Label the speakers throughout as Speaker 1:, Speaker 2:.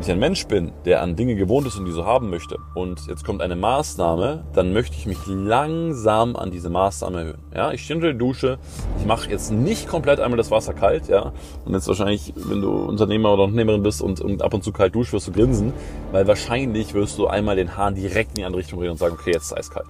Speaker 1: Wenn ich ein Mensch bin, der an Dinge gewohnt ist und die so haben möchte, und jetzt kommt eine Maßnahme, dann möchte ich mich langsam an diese Maßnahme erhöhen. Ja, ich stehe unter der Dusche, ich mache jetzt nicht komplett einmal das Wasser kalt, ja. Und jetzt wahrscheinlich, wenn du Unternehmer oder Unternehmerin bist und, und ab und zu kalt duschst, wirst du grinsen, weil wahrscheinlich wirst du einmal den Hahn direkt in die andere Richtung drehen und sagen, okay, jetzt ist es eiskalt.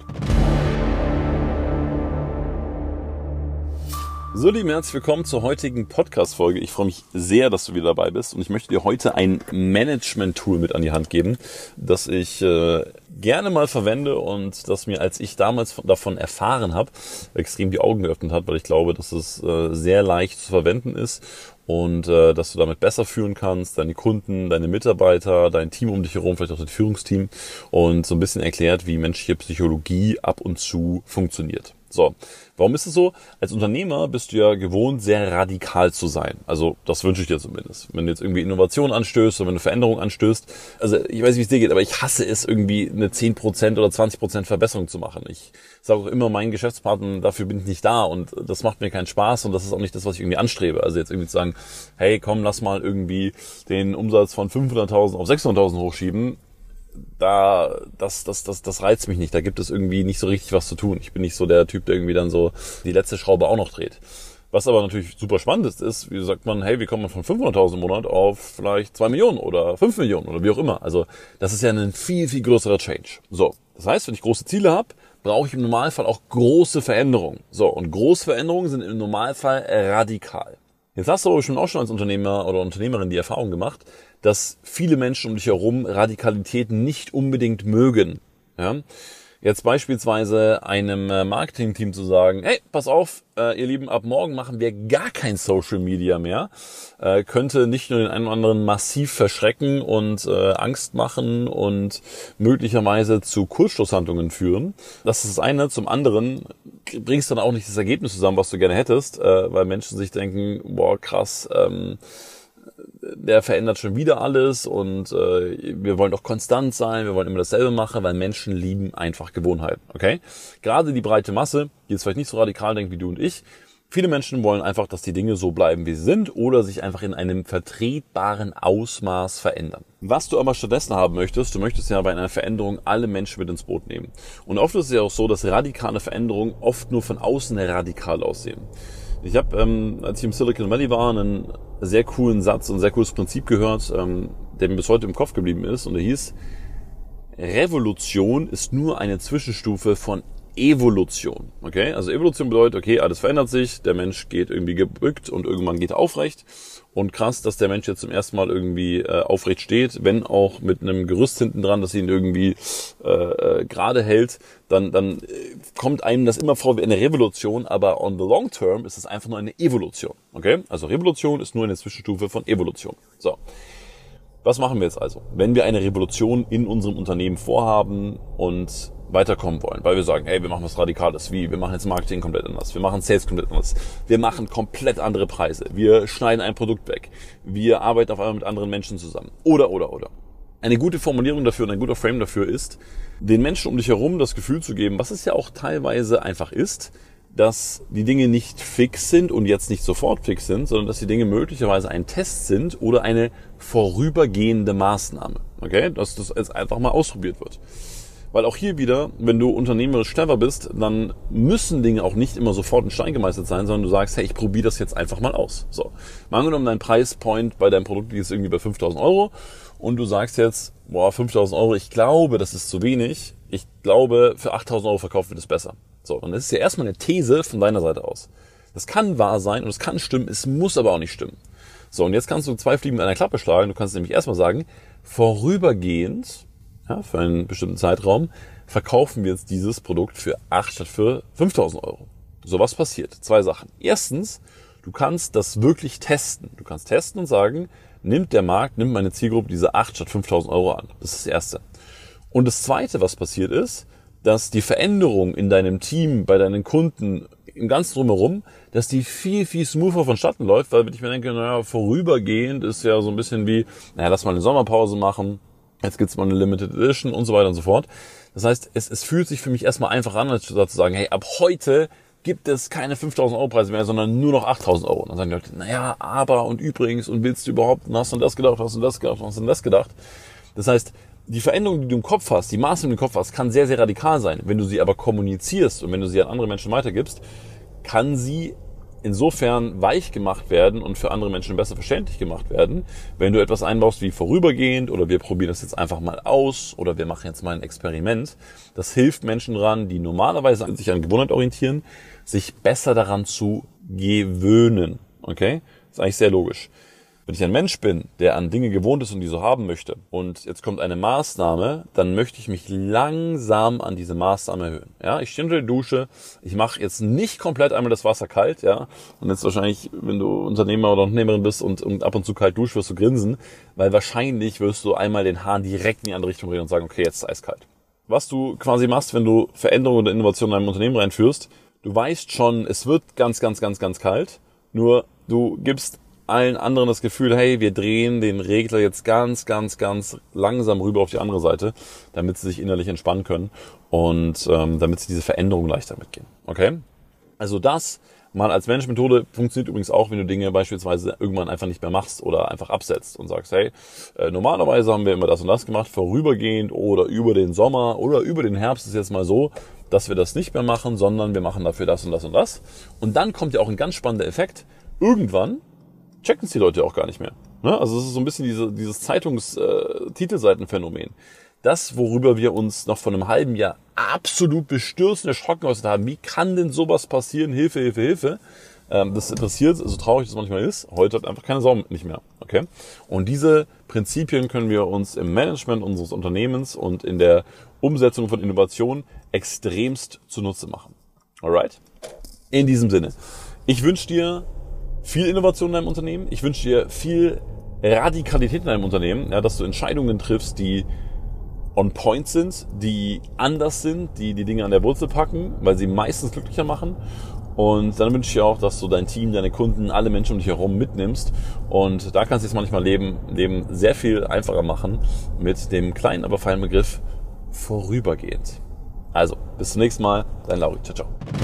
Speaker 1: So, lieben herzlich willkommen zur heutigen Podcast-Folge. Ich freue mich sehr, dass du wieder dabei bist und ich möchte dir heute ein Management-Tool mit an die Hand geben, das ich äh, gerne mal verwende und das mir, als ich damals davon erfahren habe, extrem die Augen geöffnet hat, weil ich glaube, dass es äh, sehr leicht zu verwenden ist und äh, dass du damit besser führen kannst, deine Kunden, deine Mitarbeiter, dein Team um dich herum, vielleicht auch dein Führungsteam und so ein bisschen erklärt, wie menschliche Psychologie ab und zu funktioniert. So, warum ist es so? Als Unternehmer bist du ja gewohnt, sehr radikal zu sein. Also das wünsche ich dir zumindest. Wenn du jetzt irgendwie Innovation anstößt oder wenn du Veränderung anstößt. Also ich weiß, wie es dir geht, aber ich hasse es irgendwie eine 10% oder 20% Verbesserung zu machen. Ich sage auch immer meinen Geschäftspartnern, dafür bin ich nicht da und das macht mir keinen Spaß und das ist auch nicht das, was ich irgendwie anstrebe. Also jetzt irgendwie zu sagen, hey komm, lass mal irgendwie den Umsatz von 500.000 auf 600.000 hochschieben da, das, das, das, das reizt mich nicht. Da gibt es irgendwie nicht so richtig was zu tun. Ich bin nicht so der Typ, der irgendwie dann so die letzte Schraube auch noch dreht. Was aber natürlich super spannend ist, ist, wie sagt man, hey, wie kommt man von 500.000 im Monat auf vielleicht 2 Millionen oder 5 Millionen oder wie auch immer. Also das ist ja ein viel, viel größerer Change. So, das heißt, wenn ich große Ziele habe, brauche ich im Normalfall auch große Veränderungen. So, und große Veränderungen sind im Normalfall radikal. Jetzt hast du aber schon auch schon als Unternehmer oder Unternehmerin die Erfahrung gemacht, dass viele Menschen um dich herum Radikalität nicht unbedingt mögen. Ja? Jetzt beispielsweise einem äh, Marketing-Team zu sagen, hey, pass auf, äh, ihr Lieben, ab morgen machen wir gar kein Social Media mehr, äh, könnte nicht nur den einen oder anderen massiv verschrecken und Angst machen und möglicherweise zu Kurzschlusshandlungen führen. Das ist das eine. Zum anderen bringst du dann auch nicht das Ergebnis zusammen, was du gerne hättest, weil Menschen sich denken, boah, krass, ähm, der verändert schon wieder alles und äh, wir wollen doch konstant sein, wir wollen immer dasselbe machen, weil Menschen lieben einfach Gewohnheiten, okay? Gerade die breite Masse, die jetzt vielleicht nicht so radikal denkt wie du und ich, viele Menschen wollen einfach, dass die Dinge so bleiben, wie sie sind oder sich einfach in einem vertretbaren Ausmaß verändern. Was du aber stattdessen haben möchtest, du möchtest ja bei einer Veränderung alle Menschen mit ins Boot nehmen. Und oft ist es ja auch so, dass radikale Veränderungen oft nur von außen radikal aussehen. Ich habe, ähm, als ich im Silicon Valley war, einen sehr coolen Satz und sehr cooles Prinzip gehört, ähm, der mir bis heute im Kopf geblieben ist. Und der hieß, Revolution ist nur eine Zwischenstufe von Evolution. Okay, also Evolution bedeutet, okay, alles verändert sich, der Mensch geht irgendwie gebückt und irgendwann geht er aufrecht. Und krass, dass der Mensch jetzt zum ersten Mal irgendwie äh, aufrecht steht, wenn auch mit einem Gerüst hinten dran, das ihn irgendwie äh, äh, gerade hält, dann, dann äh, kommt einem das immer vor wie eine Revolution, aber on the long term ist es einfach nur eine Evolution. Okay, also Revolution ist nur eine Zwischenstufe von Evolution. So. Was machen wir jetzt also? Wenn wir eine Revolution in unserem Unternehmen vorhaben und weiterkommen wollen, weil wir sagen, hey, wir machen was Radikales, wie, wir machen jetzt Marketing komplett anders, wir machen Sales komplett anders, wir machen komplett andere Preise, wir schneiden ein Produkt weg, wir arbeiten auf einmal mit anderen Menschen zusammen, oder, oder, oder. Eine gute Formulierung dafür und ein guter Frame dafür ist, den Menschen um dich herum das Gefühl zu geben, was es ja auch teilweise einfach ist, dass die Dinge nicht fix sind und jetzt nicht sofort fix sind, sondern dass die Dinge möglicherweise ein Test sind oder eine vorübergehende Maßnahme. Okay, dass das jetzt einfach mal ausprobiert wird. Weil auch hier wieder, wenn du unternehmerisch clever bist, dann müssen Dinge auch nicht immer sofort in Stein gemeißelt sein, sondern du sagst, hey, ich probiere das jetzt einfach mal aus. So, mal angenommen, dein Preispoint bei deinem Produkt ist irgendwie bei 5000 Euro und du sagst jetzt, boah, 5000 Euro, ich glaube, das ist zu wenig. Ich glaube, für 8000 Euro verkauft wird es besser. So, und das ist ja erstmal eine These von deiner Seite aus. Das kann wahr sein und es kann stimmen, es muss aber auch nicht stimmen. So, und jetzt kannst du zwei Fliegen mit einer Klappe schlagen. Du kannst nämlich erstmal sagen, vorübergehend ja, für einen bestimmten Zeitraum, verkaufen wir jetzt dieses Produkt für 8 statt für 5000 Euro. So was passiert. Zwei Sachen. Erstens, du kannst das wirklich testen. Du kannst testen und sagen, nimmt der Markt, nimmt meine Zielgruppe diese 8 statt 5000 Euro an. Das ist das Erste. Und das Zweite, was passiert ist, dass die Veränderung in deinem Team, bei deinen Kunden, im ganzen drumherum, dass die viel, viel smoother vonstatten läuft, weil ich mir denke, naja, vorübergehend ist ja so ein bisschen wie, naja, lass mal eine Sommerpause machen, Jetzt gibt's mal eine Limited Edition und so weiter und so fort. Das heißt, es, es fühlt sich für mich erstmal einfach an, als zu sagen, hey, ab heute gibt es keine 5000 Euro Preise mehr, sondern nur noch 8000 Euro. Und dann sagen die Leute, naja, aber und übrigens und willst du überhaupt, hast du das gedacht, hast du das gedacht, hast du das gedacht. Das heißt, die Veränderung, die du im Kopf hast, die Maßnahmen, die du im Kopf hast, kann sehr, sehr radikal sein. Wenn du sie aber kommunizierst und wenn du sie an andere Menschen weitergibst, kann sie insofern weich gemacht werden und für andere Menschen besser verständlich gemacht werden, wenn du etwas einbaust wie vorübergehend oder wir probieren das jetzt einfach mal aus oder wir machen jetzt mal ein Experiment. Das hilft Menschen dran, die normalerweise sich an Gewohnheit orientieren, sich besser daran zu gewöhnen. Okay? Das ist eigentlich sehr logisch. Wenn ich ein Mensch bin, der an Dinge gewohnt ist und die so haben möchte, und jetzt kommt eine Maßnahme, dann möchte ich mich langsam an diese Maßnahme erhöhen. Ja, ich stehe unter der Dusche, ich mache jetzt nicht komplett einmal das Wasser kalt, ja, und jetzt wahrscheinlich, wenn du Unternehmer oder Unternehmerin bist und, und ab und zu kalt duschst, wirst du grinsen, weil wahrscheinlich wirst du einmal den Hahn direkt in die andere Richtung drehen und sagen, okay, jetzt ist es eiskalt. Was du quasi machst, wenn du Veränderungen oder Innovationen in einem Unternehmen reinführst, du weißt schon, es wird ganz, ganz, ganz, ganz kalt, nur du gibst allen anderen das Gefühl, hey, wir drehen den Regler jetzt ganz, ganz, ganz langsam rüber auf die andere Seite, damit sie sich innerlich entspannen können und ähm, damit sie diese Veränderung leichter mitgehen. Okay? Also das mal als Managementmethode funktioniert übrigens auch, wenn du Dinge beispielsweise irgendwann einfach nicht mehr machst oder einfach absetzt und sagst, hey, äh, normalerweise haben wir immer das und das gemacht, vorübergehend oder über den Sommer oder über den Herbst ist jetzt mal so, dass wir das nicht mehr machen, sondern wir machen dafür das und das und das. Und dann kommt ja auch ein ganz spannender Effekt. Irgendwann checken es die Leute auch gar nicht mehr. Ne? Also es ist so ein bisschen diese, dieses Zeitungs-Titelseitenphänomen. Äh, das, worüber wir uns noch vor einem halben Jahr absolut bestürzt und erschrocken geäußert haben, wie kann denn sowas passieren? Hilfe, Hilfe, Hilfe. Ähm, das interessiert, so traurig es manchmal ist, heute hat einfach keine Sau nicht mehr. Okay? Und diese Prinzipien können wir uns im Management unseres Unternehmens und in der Umsetzung von Innovationen extremst zunutze machen. Alright? In diesem Sinne. Ich wünsche dir viel Innovation in deinem Unternehmen. Ich wünsche dir viel Radikalität in deinem Unternehmen, ja, dass du Entscheidungen triffst, die on point sind, die anders sind, die die Dinge an der Wurzel packen, weil sie meistens glücklicher machen. Und dann wünsche ich dir auch, dass du dein Team, deine Kunden, alle Menschen um dich herum mitnimmst. Und da kannst du jetzt manchmal Leben, Leben sehr viel einfacher machen mit dem kleinen, aber feinen Begriff vorübergehend. Also, bis zum nächsten Mal. Dein Lauri. Ciao, ciao.